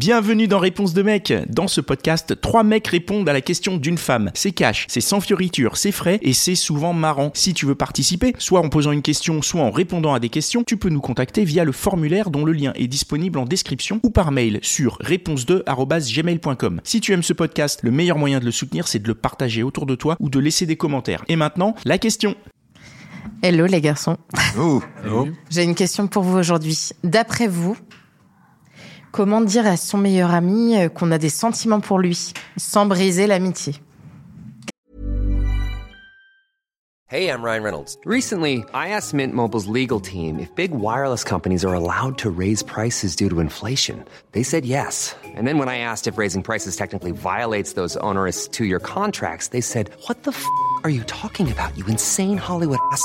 Bienvenue dans Réponse de mec. Dans ce podcast, trois mecs répondent à la question d'une femme. C'est cash, c'est sans fioriture, c'est frais et c'est souvent marrant. Si tu veux participer, soit en posant une question, soit en répondant à des questions, tu peux nous contacter via le formulaire dont le lien est disponible en description ou par mail sur réponse2@gmail.com. Si tu aimes ce podcast, le meilleur moyen de le soutenir, c'est de le partager autour de toi ou de laisser des commentaires. Et maintenant, la question. Hello les garçons. Oh, J'ai une question pour vous aujourd'hui. D'après vous, comment dire à son meilleur ami euh, qu'on a des sentiments pour lui sans briser l'amitié Hey, I'm Ryan Reynolds. Recently, I asked Mint Mobile's legal team if big wireless companies are allowed to raise prices due to inflation. They said yes. And then when I asked if raising prices technically violates those onerous two year contracts, they said, What the f are you talking about, you insane Hollywood ass?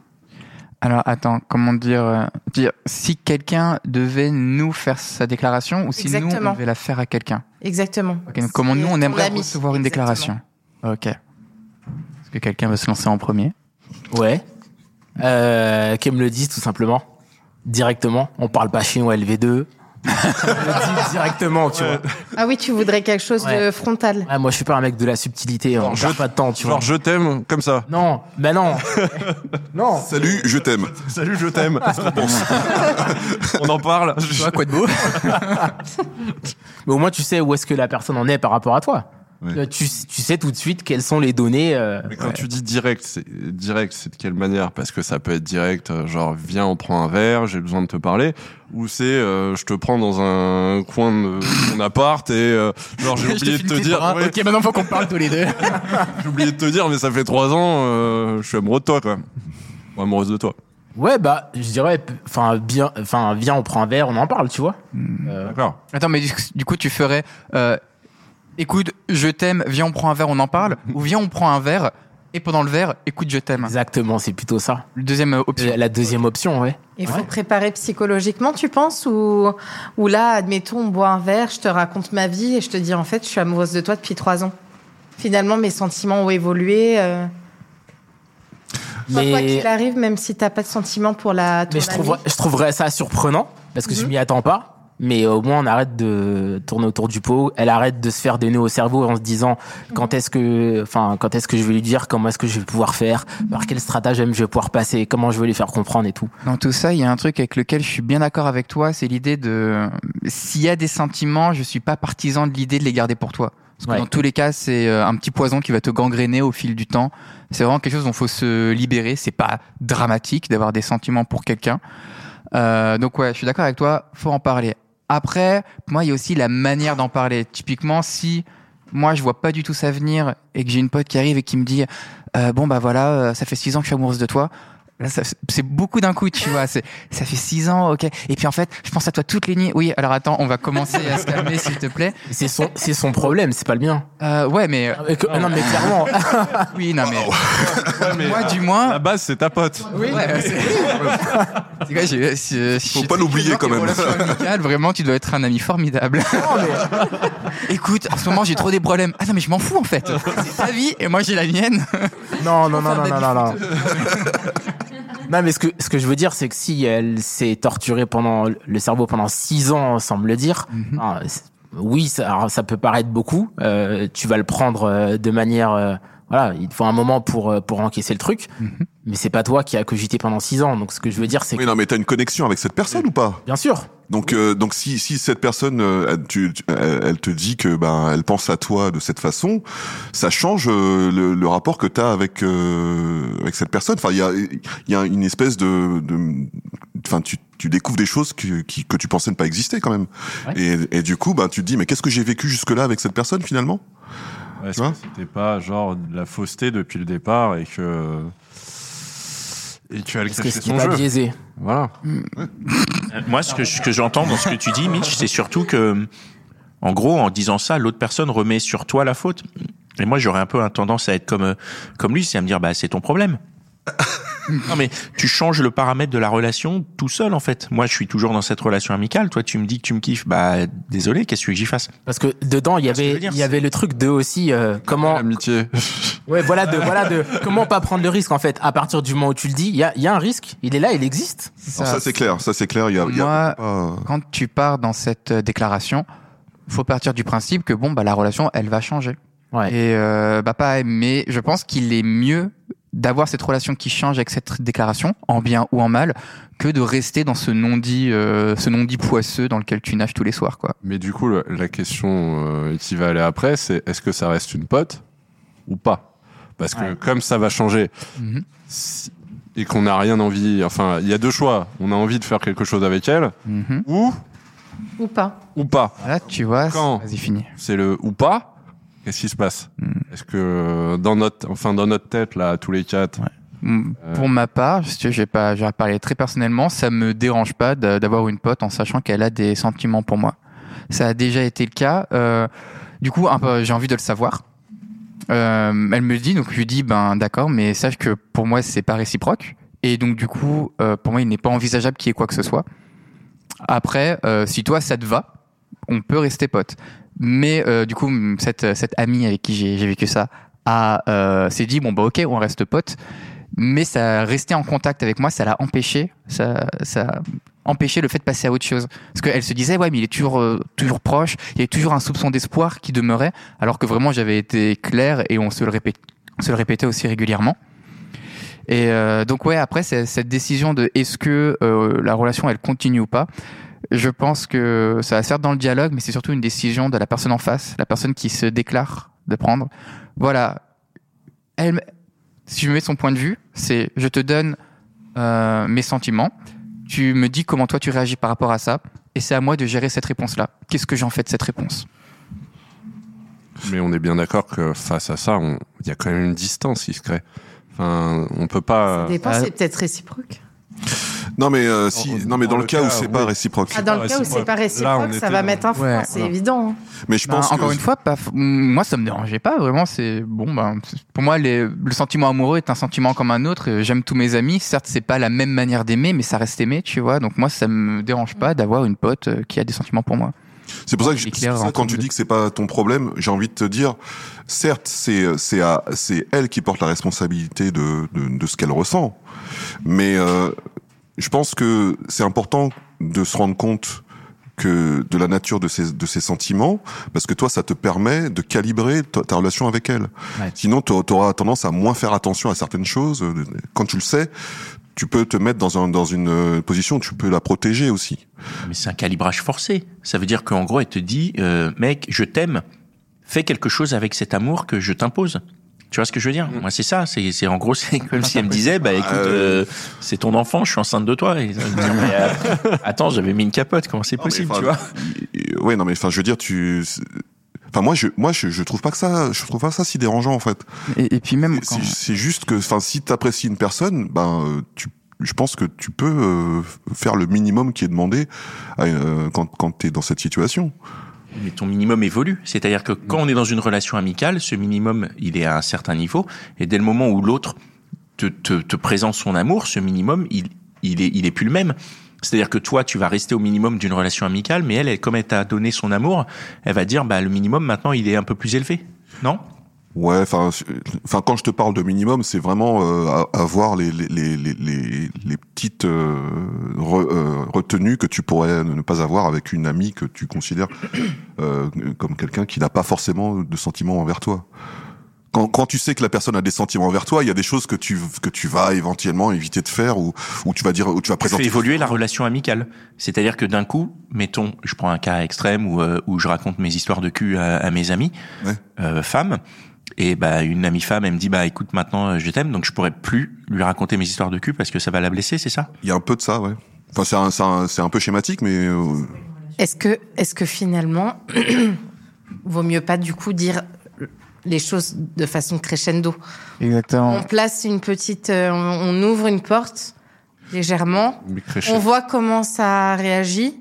alors attends, comment dire, euh, dire si quelqu'un devait nous faire sa déclaration ou si nous on devait la faire à quelqu'un? Exactement. Ok, donc comment nous on aimerait ami. recevoir une déclaration? Ok. Est-ce que quelqu'un veut se lancer en premier? Ouais. Euh, Qu'elle me le dise tout simplement. Directement. On parle pas chinois LV2. Le directement, tu vois. Ah oui, tu voudrais quelque chose de frontal. Moi, je suis pas un mec de la subtilité. On je- perd pas de temps, tu vois. Genre je t'aime comme ça. Non, ben non. non. Salut, je t'aime. Salut, je t'aime. On en parle. Tu vois quoi de beau? Mais au moins, tu sais où est-ce que la personne en est par rapport à toi. Ouais. Euh, Tu, tu sais tout de suite quelles sont les données. euh, Mais quand tu dis direct, c'est direct, c'est de quelle manière? Parce que ça peut être direct, euh, genre viens, on prend un verre, j'ai besoin de te parler, ou c'est euh, je te prends dans un coin de mon appart et euh, genre j'ai oublié de te dire, ouais, Ok, maintenant faut qu'on parle tous les deux. j'ai oublié de te dire, mais ça fait trois ans, euh, je suis amoureux de toi quoi. Ou amoureuse de toi. Ouais, bah, je dirais, enfin, bien, enfin, viens, on prend un verre, on en parle, tu vois. Euh, D'accord. Attends, mais du, du coup tu ferais, euh, écoute, je t'aime, viens on prend un verre, on en parle, ou viens on prend un verre et pendant le verre, écoute, je t'aime. exactement, c'est plutôt ça. Le deuxième euh, option. La, deuxième option, ouais. Il faut préparer psychologiquement, tu penses ou, ou là, admettons, on boit un verre, je te raconte ma vie et je te dis en fait, je suis amoureuse de toi depuis trois ans. Finalement, mes sentiments ont évolué. Euh... Toi, Quoi qu'il arrive, même si t'as pas de sentiments pour la. ton Mais je, ami. trouverais, je trouverais ça surprenant parce que je m'y attends pas. Mais au moins on arrête de tourner autour du pot. Elle arrête de se faire des nœuds au cerveau en se disant quand est-ce que, enfin quand est-ce que je vais lui dire, comment est-ce que je vais pouvoir faire, par quel stratagème je vais pouvoir passer, comment je vais lui faire comprendre et tout. Dans tout ça, il y a un truc avec lequel je suis bien d'accord avec toi, c'est l'idée de s'il y a des sentiments, je suis pas partisan de l'idée de les garder pour toi. Parce que Ouais. dans tous les cas, c'est euh, un petit poison qui va te gangréner au fil du temps. C'est vraiment quelque chose dont faut se libérer. C'est pas dramatique d'avoir des sentiments pour quelqu'un. Euh, donc ouais, je suis d'accord avec toi. Faut en parler. Après, moi, il y a aussi la manière d'en parler. Typiquement, si moi je vois pas du tout ça venir et que j'ai une pote qui arrive et qui me dit euh, bon bah voilà, euh, ça fait six ans que je suis amoureuse de toi. Là, c'est beaucoup d'un coup, tu vois. C'est, ça fait six ans, ok. Et puis en fait, je pense à toi toutes les nuits. Oui, alors attends, on va commencer à se calmer, s'il te plaît. C'est son, c'est son problème, c'est pas le mien. Euh, ouais, mais Ah, mais que- non mais clairement. oui, non mais Ouais, mais moi, du la moins. base c'est ta pote. Oui, ouais, c'est quoi, je suis pas l'oublier, quand même. amicales, vraiment, tu dois être un ami formidable. Écoute, en ce moment, j'ai trop des problèmes. Ah non, mais je m'en fous en fait. C'est ta vie et moi j'ai la mienne. Non, non, non, non, non, non, non. Non, mais ce que, ce que je veux dire, c'est que si elle s'est torturée pendant le cerveau pendant six ans, sans me le dire, Mhm. ah, oui, ça, alors, ça peut paraître beaucoup. euh, tu vas le prendre euh, de manière, euh, voilà, il te faut un moment pour euh, pour encaisser le truc. Mhm. Mais c'est pas toi qui as cogité pendant six ans. Donc, ce que je veux dire, c'est Oui, que, non, mais t'as une connexion avec cette personne ou pas? Bien sûr, Donc, euh, donc si si cette personne, euh, elle, tu- tu- elle elle te dit que ben elle pense à toi de cette façon, ça change euh, le, le rapport que t'as avec euh, avec cette personne. Enfin, il y a il y a une espèce de de- enfin tu tu découvres des choses que qui, que tu pensais ne pas exister quand même. Ouais. Et, et du coup, ben tu te dis mais qu'est-ce que j'ai vécu jusque là avec cette personne finalement? Est-ce que c'était pas genre de la fausseté depuis le départ et que et tu as parce que caché ce qui est son pas jeu. biaisé. Voilà. Euh, Moi, ce que, ce que j'entends dans ce que tu dis, Mitch, c'est surtout que, en gros, en disant ça, l'autre personne remet sur toi la faute. Et moi, j'aurais un peu un tendance à être comme, euh, comme lui, c'est à me dire, bah, c'est ton problème. Non mais tu changes le paramètre de la relation tout seul en fait. Moi je suis toujours dans cette relation amicale. Toi tu me dis que tu me kiffes. Bah désolé, qu'est-ce que j'y fasse? Parce que dedans, il y avait, il y avait le truc de aussi euh, comment, L'amitié. ouais, voilà, de, voilà, de comment pas prendre le risque en fait. À partir du moment où tu le dis, il y a, il y a un risque. Il est là, il existe. Ça c'est clair, ça c'est clair. Il y a, il y a Moi, quand tu pars dans cette euh, déclaration, faut partir du principe que bon bah la relation elle va changer. Ouais. Et euh, bah pas mais je pense qu'il est mieux d'avoir cette relation qui change avec cette déclaration en bien ou en mal que de rester dans ce non-dit euh, ce non-dit poisseux dans lequel tu nages tous les soirs quoi. Mais du coup, la question euh, qui va aller après, c'est est-ce que ça reste une pote ou pas? Parce que Ouais. comme ça va changer Mhm. si- et qu'on n'a rien envie, enfin, il y a deux choix. On a envie de faire quelque chose avec elle Mhm. ou Ou pas. ou pas. Là tu vois, Quand vas-y fini. C'est le ou pas. Qu'est-ce qui se passe Est-ce que euh, dans notre, enfin dans notre tête là, tous les quatre, Mm, Euh. Pour ma part, je vais pas, je vais parler très personnellement, ça me dérange pas d'a- d'avoir une pote en sachant qu'elle a des sentiments pour moi. Ça a déjà été le cas. euh, du coup, j'ai envie de le savoir. Euh, elle me le dit, donc je lui dis, ben d'accord, mais sache que pour moi c'est pas réciproque. Et donc du coup, pour moi, il n'est pas envisageable qu'il y ait quoi que ce soit. Après, si toi ça te va, on peut rester pote. Mais euh, du coup, cette, cette amie avec qui j'ai vécu ça a euh, s'est dit bon bah ok, on reste pote. Mais ça restait en contact avec moi, ça l'a empêché, ça, ça a empêché le fait de passer à autre chose. Parce qu'elle se disait ouais mais il est toujours euh, toujours proche, il y a toujours un soupçon d'espoir qui demeurait, alors que vraiment j'avais été clair et on se le se le répétait aussi régulièrement. Et euh, donc ouais, après cette décision de est-ce que euh, la relation elle continue ou pas. Je pense que ça va se faire dans le dialogue, mais c'est surtout une décision de la personne en face, la personne qui se déclare de prendre. Voilà, elle, si je mets son point de vue, c'est je te donne euh, mes sentiments, tu me dis comment toi tu réagis par rapport à ça, et c'est à moi de gérer cette réponse-là. Qu'est-ce que j'en fais de cette réponse? Mais on est bien d'accord que face à ça, on- il y a quand même une distance qui se crée. Enfin, on peut pas. Ça dépend, euh, c'est peut-être réciproque. Non mais euh, si, Dans- non mais dans, dans le cas, où c'est oui. pas réciproque. Ah, dans le cas où c'est pas réciproque, ça était va mettre un frein, Ouais, c'est voilà. évident. hein. Mais je pense encore que une fois, pas, f- moi ça me dérangeait pas vraiment. C'est bon, ben pour moi les- le sentiment amoureux est un sentiment comme un autre. J'aime tous mes amis. Certes, c'est pas la même manière d'aimer, mais ça reste aimer, tu vois. Donc moi, ça me dérange pas d'avoir une pote euh, qui a des sentiments pour moi. C'est pour ça que je- ça quand tu dis que c'est pas ton problème, j'ai envie de te dire, certes, c'est c'est elle qui porte la responsabilité de de, de ce qu'elle ressent, mais euh, je pense que c'est important de se rendre compte que de la nature de ses de ses sentiments, parce que toi, ça te permet de calibrer ta, ta relation avec elle. Ouais. Sinon, tu auras tendance à moins faire attention à certaines choses. Quand tu le sais, tu peux te mettre dans un dans une euh, position où tu peux la protéger aussi. Mais c'est un calibrage forcé. Ça veut dire qu'en gros, elle te dit, euh, mec, je t'aime, fais quelque chose avec cet amour que je t'impose. Tu vois ce que je veux dire Moi, c'est ça. C'est, c'est en gros, c'est comme si elle me disait, bah écoute, euh, c'est ton enfant, je suis enceinte de toi. Et, ça veut dire, mais, euh, attends, j'avais mis une capote. Comment c'est possible, tu vois y- Ouais, non, mais enfin, je veux dire, tu. Enfin, moi, je, moi, je, je trouve pas que ça, je trouve pas ça si dérangeant en fait. Et, et puis même C'est- quand, C'est c'est juste que, enfin, si t'apprécies une personne, ben, euh, tu, je pense que tu peux euh, faire le minimum qui est demandé euh, quand, quand t'es dans cette situation. Mais ton minimum évolue. C'est-à-dire que quand on est dans une relation amicale, ce minimum, il est à un certain niveau. Et dès le moment où l'autre te, te, te présente son amour, ce minimum, il, il, est, il est plus le même. C'est-à-dire que toi, tu vas rester au minimum d'une relation amicale, mais elle, elle comme elle t'a donné son amour, elle va dire, bah, le minimum, maintenant, il est un peu plus élevé. Non? Ouais, enfin, quand je te parle de minimum, c'est vraiment euh, avoir les les les les, les, petites euh, re- euh, retenues que tu pourrais ne pas avoir avec une amie que tu considères euh, comme quelqu'un qui n'a pas forcément de sentiments envers toi. Quand, quand tu sais que la personne a des sentiments envers toi, il y a des choses que tu que tu vas éventuellement éviter de faire ou ou tu vas dire ou tu vas fait présenter. évoluer la relation amicale. C'est-à-dire que d'un coup, mettons, je prends un cas extrême où, euh, où je raconte mes histoires de cul à, à mes amis, Ouais. euh, femmes, et bah une amie femme, elle me dit bah écoute maintenant euh, je t'aime, donc je pourrais plus lui raconter mes histoires de cul parce que ça va la blesser, c'est ça? Il y a un peu de ça, ouais. Enfin, c'est un, c'est un, c'est un peu schématique, mais euh, Est-ce que, est-ce que finalement, vaut mieux pas du coup dire les choses de façon crescendo? Exactement. On place une petite, euh, on, ouvre une porte légèrement, on voit comment ça réagit,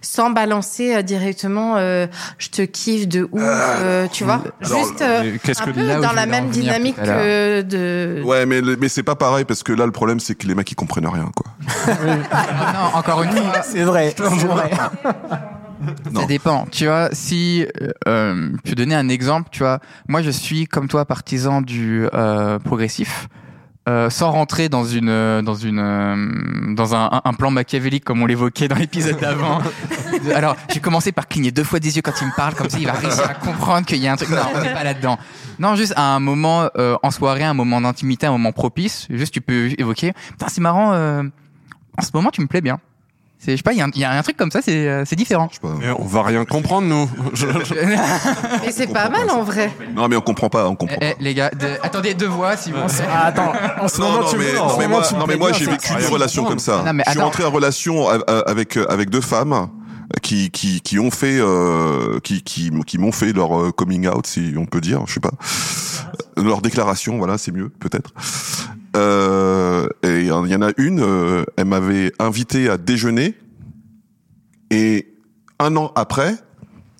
sans balancer euh, directement euh, je te kiffe de ouf, euh, tu vois. alors, Juste euh, un que- peu dans la même dynamique que de. Ouais, mais, mais c'est pas pareil parce que là, le problème, c'est que les mecs, ils comprennent rien, quoi. non, encore une fois, C'est vrai, c'est vrai. Non. Ça dépend. Tu vois, si je peux donner un exemple, tu vois, moi je suis comme toi partisan du euh, progressif. Euh, sans rentrer dans une euh, dans une euh, dans un, un plan machiavélique comme on l'évoquait dans l'épisode d'avant. Alors, j'ai commencé par cligner deux fois des yeux quand il me parle, comme ça il va réussir à comprendre qu'il y a un truc. Non, on n'est pas là-dedans. Non, juste à un moment euh, en soirée, un moment d'intimité, un moment propice. Juste, tu peux évoquer. Putain, c'est marrant. euh, en ce moment, tu me plais bien. C'est, je sais pas, il y, a un- il y a un truc comme ça, c'est euh, c'est différent. Je sais pas. Mais on va rien comprendre, nous. Je- je- Mais c'est pas mal en vrai. Non, mais on comprend pas, on comprend Eh, pas. eh, les gars, de- attendez deux voix si vous. Ah, attends, en ce Non, moment, non, tu mais, me- non, ce mais moi, non, mais moi, j'ai vécu rien relations comme ça. Non, mais je suis rentré en relation a- a- avec euh, avec deux femmes qui qui qui ont fait euh, qui qui qui m'ont fait leur euh, coming out, si on peut dire, je sais pas, leur déclaration, voilà, c'est mieux peut-être. Euh, et il y en a une, euh, elle m'avait invité à déjeuner. Et un an après,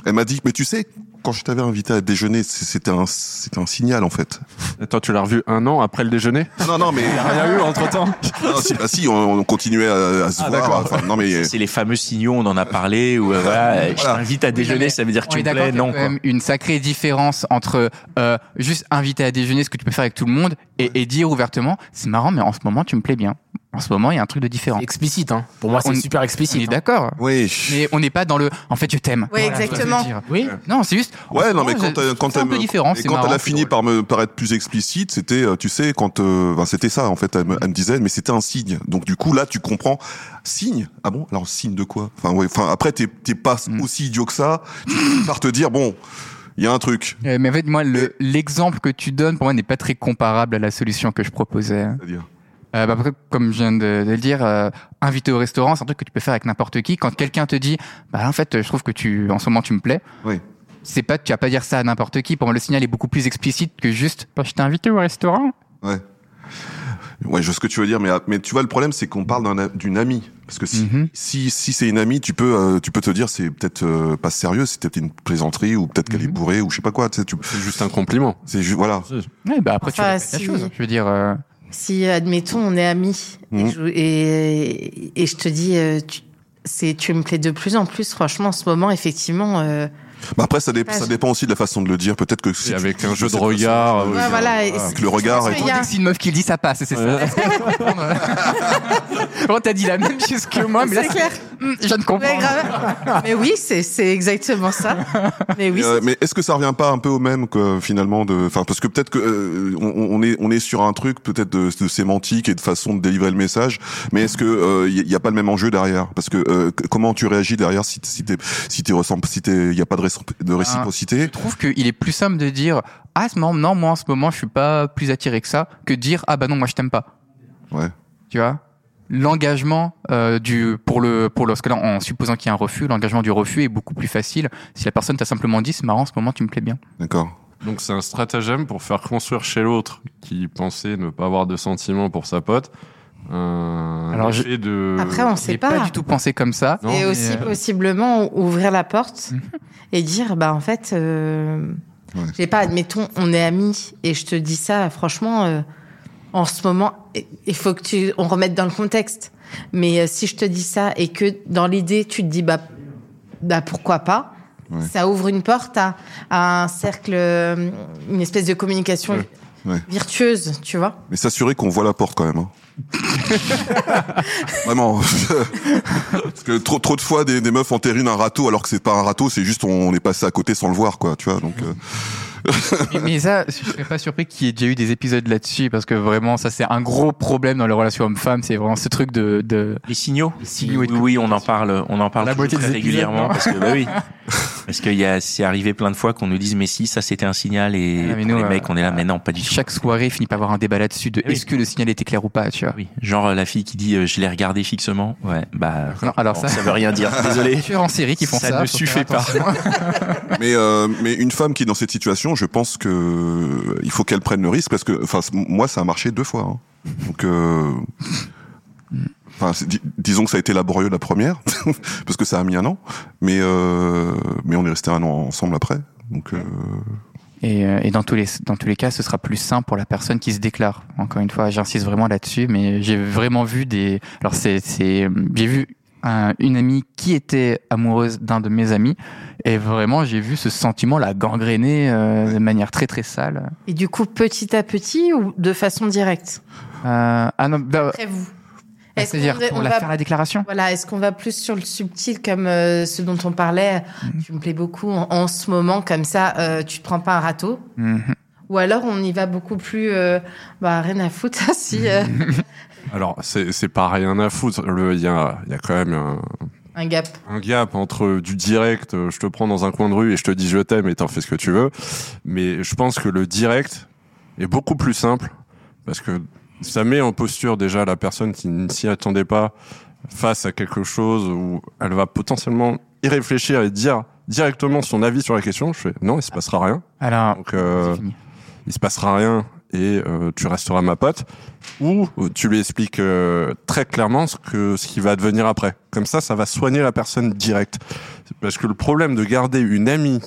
elle m'a dit, mais tu sais, quand je t'avais invité à déjeuner, c'est- c'était un c'était un signal en fait. Attends, tu l'as revu un an après le déjeuner? Non, non, mais Rien eu entre temps non, si, bah si, on, on continuait à, à se Ah, voir. Enfin, non, mais C'est les fameux signaux, on en a parlé, où euh, voilà, je t'invite à déjeuner, ça veut dire que tu me d'accord plais, qu'il y a non. quand Quoi. même une sacrée différence entre euh, juste inviter à déjeuner, ce que tu peux faire avec tout le monde, et, et dire ouvertement, c'est marrant, mais en ce moment tu me plais bien. En ce moment, il y a un truc de différent. Explicite, hein. Pour moi, c'est super On est explicite. hein. d'accord. oui. Mais on n'est pas dans le. En fait, je t'aime. Oui, Voilà, exactement. Oui. Non, c'est juste. Ouais, non, mais quand quand c'est un elle peu différent. quand marrant, elle a fini par me paraître plus explicite, c'était, euh, tu sais, quand, euh, enfin, c'était ça en fait. Elle me, elle me disait, mais c'était un signe. Donc du coup, là, tu comprends. Signe? Ah bon? Alors signe de quoi? Enfin, ouais. Enfin, après, t'es t'es pas Mm. aussi idiot que ça. Tu finis par te dire, bon, il y a un truc. Euh, Mais en fait, moi, le- l'exemple que tu donnes pour moi n'est pas très comparable à la solution que je proposais. C'est-à-dire? Euh, bah, après, comme je viens de, de le dire, euh, inviter au restaurant, c'est un truc que tu peux faire avec n'importe qui. Quand quelqu'un te dit, bah en fait, je trouve que tu, en ce moment, tu me plais. Oui. C'est pas, tu vas pas dire ça à n'importe qui. Pour moi, le signal est beaucoup plus explicite que juste, bah, je t'ai invité au restaurant. Ouais. Ouais, je vois ce que tu veux dire, mais mais tu vois le problème, c'est qu'on parle d'une amie, parce que si Mhm. si si c'est une amie, tu peux euh, tu peux te dire c'est peut-être euh, pas sérieux, c'est peut-être une plaisanterie ou peut-être qu'elle est Mhm. bourrée ou je sais pas quoi. Tu sais, tu C'est juste un compliment. c'est ju- voilà. Ouais, bah après, tu Enfin, la si- chose. Je veux dire, euh, Si, admettons, on est amis et, Mhm. je, et, et je te dis, euh, tu me plais de plus en plus, franchement, en ce moment, effectivement. euh, Bah après ça, dé- Ouais, ça dépend aussi de la façon de le dire. Peut-être que si Et avec un jeu de façon, regard, vois, euh, ouais, voilà. Avec c'est- le regard y a- que c'est une meuf qui le dit, ça passe. C'est ça. Bon, t'as dit la même chose que moi, mais là, C'est clair. Je ne comprends. Mais grave. Mais oui, c'est, c'est exactement ça. Mais oui, Euh, c'est- mais est-ce que ça revient pas un peu au même que finalement de, enfin parce que peut-être que euh, on, on est on est sur un truc peut-être de, de sémantique et de façon de délivrer le message, mais est-ce que il y, a pas le même enjeu derrière? Parce que euh, comment tu réagis derrière si si t'es si t'es ressent- si t'es il y a pas de, de réciprocité Je trouve qu'il est plus simple de dire ah ce moment, non moi en ce moment je suis pas plus attiré que ça que de dire ah bah non moi je t'aime pas. Ouais. Tu vois? L'engagement euh, du pour le pour le parce que là en supposant qu'il y a un refus, l'engagement du refus est beaucoup plus facile si la personne t'a simplement dit c'est marrant en ce moment tu me plais bien. D'accord. Donc c'est un stratagème pour faire construire chez l'autre qui pensait ne pas avoir de sentiments pour sa pote. Un Alors, de. Après, on J'ai sait pas. pas. du tout pensé comme ça. Non, et aussi euh, possiblement ouvrir la porte Mhm. et dire bah en fait euh, Ouais. je sais pas admettons on est amis et je te dis ça franchement euh, en ce moment il faut que tu on remette dans le contexte mais euh, si je te dis ça et que dans l'idée tu te dis bah bah pourquoi pas Ouais. ça ouvre une porte à, à un cercle une espèce de communication Ouais. Ouais. virtueuse tu vois Mais s'assurer qu'on voit la porte quand même. Hein. Vraiment. Parce que trop trop de fois des, des meufs enterrinent un râteau alors que c'est pas un râteau, c'est juste on est passé à côté sans le voir quoi, tu vois. Donc euh, mais, mais ça, je serais pas surpris qu'il y ait déjà eu des épisodes là-dessus parce que vraiment ça c'est un gros problème dans les relations hommes-femmes, c'est vraiment ce truc de, de Les signaux Les signaux et oui, oui, on en parle, on en parle La très régulièrement parce que bah oui, parce qu'il y a, c'est arrivé plein de fois qu'on nous dise mais si ça c'était un signal et Ah, mais pour nous, les euh, mecs on est là mais non pas du tout. chaque soirée finit par avoir un débat là-dessus de Eh oui. est-ce que le signal était clair ou pas, tu vois. Oui, genre euh, la fille qui dit euh, je l'ai regardé fixement. Ouais, bah Non, alors bon, ça- ça veut rien dire. Désolé. Tueurs en série qui font ça. Ça ne suffit pas. mais euh, mais une femme qui est dans cette situation, je pense que il faut qu'elle prenne le risque parce que enfin moi ça a marché deux fois. hein. Donc euh, Enfin, dis- disons que ça a été laborieux la première, parce que ça a mis un an, mais euh, mais on est resté un an ensemble après. Donc euh, Et, euh, et dans tous les dans tous les cas, ce sera plus simple pour la personne qui se déclare. Encore une fois, j'insiste vraiment là-dessus, mais j'ai vraiment vu des. Alors c'est c'est j'ai vu un- une amie qui était amoureuse d'un de mes amis et vraiment j'ai vu ce sentiment la gangréner euh, de manière très très sale. Et du coup, petit à petit ou de façon directe? Euh, ah non, bah, Après vous. Est-ce c'est-à-dire qu'on- va- faire la déclaration? Voilà, est-ce qu'on va plus sur le subtil comme euh, ce dont on parlait? Tu me plais beaucoup en, en ce moment, comme ça, euh, tu te prends pas un râteau Mhm. Ou alors on y va beaucoup plus, euh, bah rien à foutre, si euh, Alors, c'est c'est pas rien à foutre. Il y a, il y a quand même un, un gap. un gap entre du direct, je te prends dans un coin de rue et je te dis je t'aime et t'en fais ce que tu veux. Mais je pense que le direct est beaucoup plus simple parce que ça met en posture déjà la personne qui ne s'y attendait pas face à quelque chose où elle va potentiellement y réfléchir et dire directement son avis sur la question. Je fais non, il se passera rien. Alors, Donc, euh, fini. il se passera rien et euh, tu resteras ma pote ou euh, tu lui expliques euh, très clairement ce que ce qui va advenir après comme ça ça va soigner la personne direct parce que le problème de garder une amie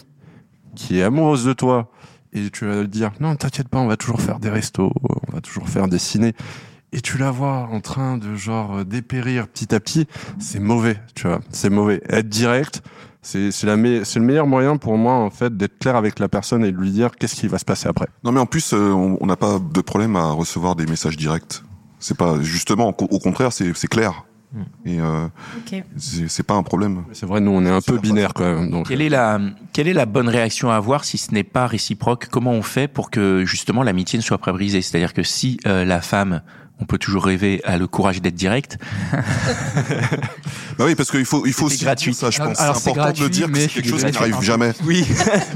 qui est amoureuse de toi et tu vas dire non t'inquiète pas on va toujours faire des restos on va toujours faire des ciné et tu la vois en train de genre euh, dépérir petit à petit c'est mauvais tu vois c'est mauvais être direct c'est c'est le meilleur moyen pour moi en fait d'être clair avec la personne et de lui dire qu'est-ce qui va se passer après non, mais en plus, euh, on n'a pas de problème à recevoir des messages directs. C'est pas justement, au contraire, c'est clair. Et euh, c'est pas un problème. C'est vrai, nous on est un peu binaire quand même. Donc, Quelle est la quelle est la bonne réaction à avoir si ce n'est pas réciproque? Comment on fait pour que justement l'amitié ne soit pas brisée? C'est-à-dire que si euh, la femme, on peut toujours rêver, a le courage d'être direct. Bah oui, parce qu'il faut, il faut aussi gratuit. dire ça, je pense. C'est important de le dire que mais c'est quelque chose qui n'arrive jamais. Oui,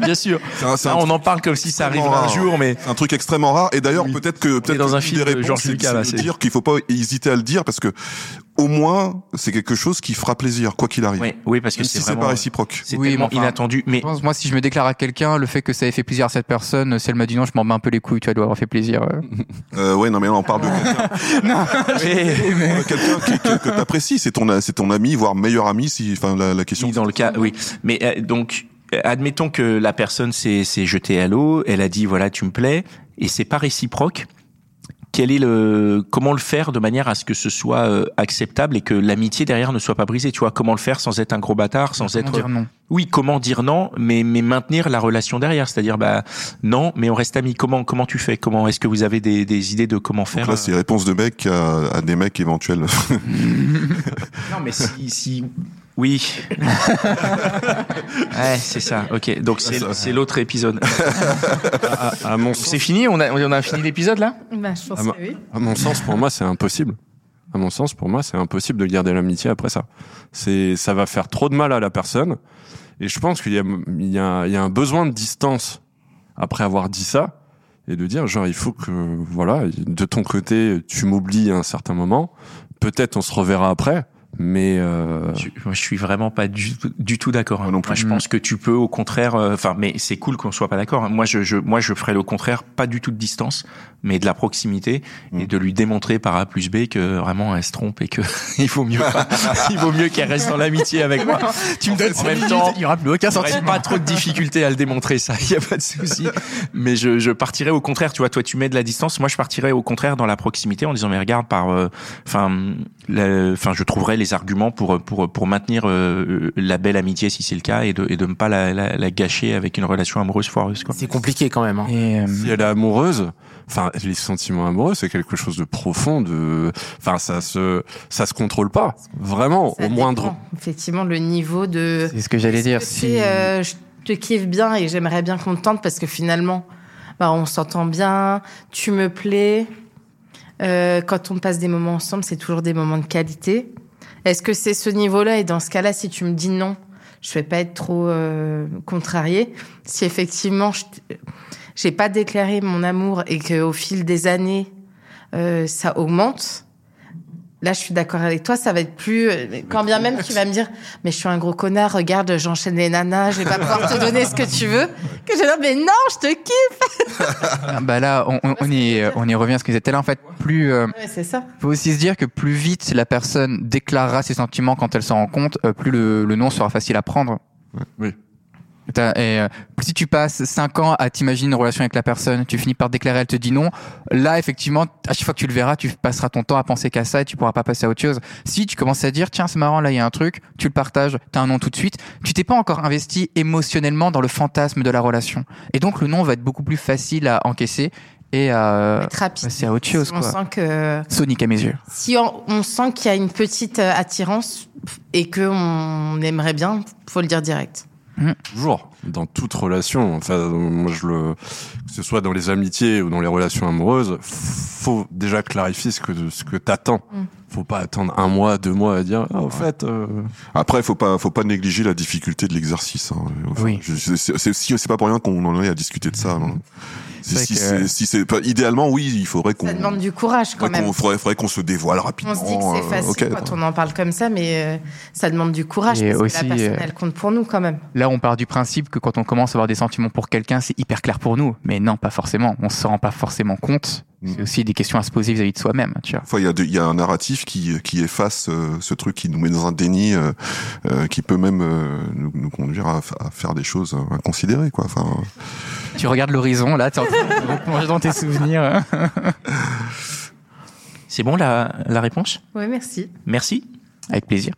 bien sûr. On en parle comme si ça arriverait un rare. jour, mais C'est un truc extrêmement rare. Et d'ailleurs, Oui. peut-être que peut-être dans que un film des de réponses, Georges Lucas, c'est de dire qu'il faut pas hésiter à le dire parce que au moins c'est quelque chose qui fera plaisir quoi qu'il arrive. oui, oui, parce que c'est si c'est vraiment pas réciproque. c'est Oui, tellement mais enfin, inattendu. Mais Je pense, moi, si je me déclare à quelqu'un, le fait que ça ait fait plaisir à cette personne, si elle m'a dit non, je m'en bats un peu les couilles, tu vois, doit avoir fait plaisir. euh. Euh, ouais, non mais là on parle de quelqu'un, Oui. quelqu'un qui- que, que t'apprécies, c'est ton c'est ton ami voire meilleur ami si enfin la, la question. Oui, dans le cas, oui. Mais euh, donc, euh, admettons que la personne s'est s'est jetée à l'eau, elle a dit voilà tu me plais, et c'est pas réciproque. Quel est le comment le faire de manière à ce que ce soit euh, acceptable et que l'amitié derrière ne soit pas brisée Tu vois? Comment le faire sans être un gros bâtard, sans Comment être dire non? Oui comment dire non, mais mais maintenir la relation derrière, c'est-à-dire bah non, mais on reste amis. Comment comment tu fais? Comment est-ce que vous avez des, des idées de comment Donc faire là c'est réponse de mec à, à des mecs éventuels. Non, mais si, si... Oui. ouais, c'est ça. Ok, donc c'est c'est l'autre épisode. à, à mon C'est fini on a, on a fini l'épisode là? Bah, je pense bah- que oui. à mon sens, pour moi, c'est impossible. À mon sens, pour moi, c'est impossible de garder l'amitié après ça. C'est, ça va faire trop de mal à la personne. Et je pense qu'il y a, il y a, il y a un besoin de distance après avoir dit ça et de dire genre il faut que voilà de ton côté tu m'oublies à un certain moment. Peut-être on se reverra après, mais euh, je, je suis vraiment pas du, du tout d'accord. hein. Moi non plus. Moi, je pense que tu peux au contraire. euh, Enfin, mais c'est cool qu'on soit pas d'accord. hein. Moi, je, je, moi, je ferais le contraire, pas du tout de distance, mais de la proximité et Mm. de lui démontrer par A plus B que vraiment elle se trompe et que il vaut mieux pas, il vaut mieux qu'elle reste dans l'amitié avec moi. Tu me donnes en même temps. il y aura plus aucun sentiment. pas trop de difficulté à le démontrer, ça, il y a pas de souci. Mais je, je partirais au contraire, tu vois, toi tu mets de la distance, moi je partirais au contraire dans la proximité en disant mais regarde par, euh, enfin, enfin je trouverais les arguments pour pour pour maintenir euh, la belle amitié si c'est le cas et de et de ne pas la, la, la gâcher avec une relation amoureuse foireuse quoi. C'est compliqué quand même. hein. Et, euh, si elle est amoureuse, enfin les sentiments amoureux, c'est quelque chose de profond, de, enfin ça se, ça se contrôle pas, vraiment Ça au moindre. dépend, Effectivement, le niveau de. c'est ce que j'allais dire. Que Si... euh, je te kiffe bien et j'aimerais bien qu'on te tente parce que finalement, bah, on s'entend bien, tu me plais. Euh, quand on passe des moments ensemble, c'est toujours des moments de qualité. Est-ce que c'est ce niveau-là? Et dans ce cas-là, si tu me dis non, je vais pas être trop euh, contrariée. Si effectivement, je j'ai pas déclaré mon amour et que au fil des années, euh, ça augmente, Là, je suis d'accord avec toi, ça va être plus. euh, Quand bien même tu vas me dire, mais je suis un gros connard, regarde, j'enchaîne les nanas, je vais pas pouvoir te donner ce que tu veux. Que je dis, mais non, je te kiffe. Ah, bah là, on, on, on y, on y revient à ce que c'était là. En fait, plus, euh, Ouais, c'est ça. faut aussi se dire que plus vite la personne déclarera ses sentiments quand elle s'en rend compte, euh, plus le, le nom sera facile à prendre. Oui. Et euh, si tu passes 5 ans à t'imaginer une relation avec la personne, tu finis par déclarer, elle te dit non. Là, effectivement, à chaque fois que tu le verras, tu passeras ton temps à penser qu'à ça et tu pourras pas passer à autre chose. Si tu commences à dire, tiens, c'est marrant, là, il y a un truc, tu le partages, t'as un nom tout de suite, tu t'es pas encore investi émotionnellement dans le fantasme de la relation. Et donc, le nom va être beaucoup plus facile à encaisser et à Être rapide. passer à autre chose, on quoi. sent que Sonic à mes yeux. si on, on sent qu'il y a une petite euh, attirance et que on aimerait bien, faut le dire direct. Toujours, dans toute relation. Enfin, moi, je le, que ce soit dans les amitiés ou dans les relations amoureuses, faut déjà clarifier ce que ce que t'attends. Mm. Faut pas attendre un mois, deux mois à dire, ah, au fait, euh, Après, faut pas, faut pas négliger la difficulté de l'exercice. Hein. Enfin, Oui. c'est pas pour rien qu'on en est à discuter de ça. hein. Si que- si c'est, pas- idéalement, oui, il faudrait qu'on, Ça demande du courage quand même. qu'on, faudrait, faudrait qu'on se dévoile rapidement. On se dit que c'est euh, facile quand on en parle comme ça, mais euh, ça demande du courage Et parce aussi, que la personne, euh, elle compte pour nous quand même. Là, on part du principe que quand on commence à avoir des sentiments pour quelqu'un, c'est hyper clair pour nous. Mais non, pas forcément. On se rend pas forcément compte. Mm. C'est aussi des questions à se poser vis-à-vis de soi-même, tu vois. Parfois, il y a, de- il y a un narratif qui, qui efface euh, ce truc, qui nous met dans un déni, euh, euh, qui peut même euh, nous, nous conduire à, à faire des choses euh, inconsidérées, quoi. Enfin, Tu regardes l'horizon, là, t'es en train de replonger dans tes souvenirs. C'est bon la, la réponse? Oui, merci. Merci. Avec plaisir.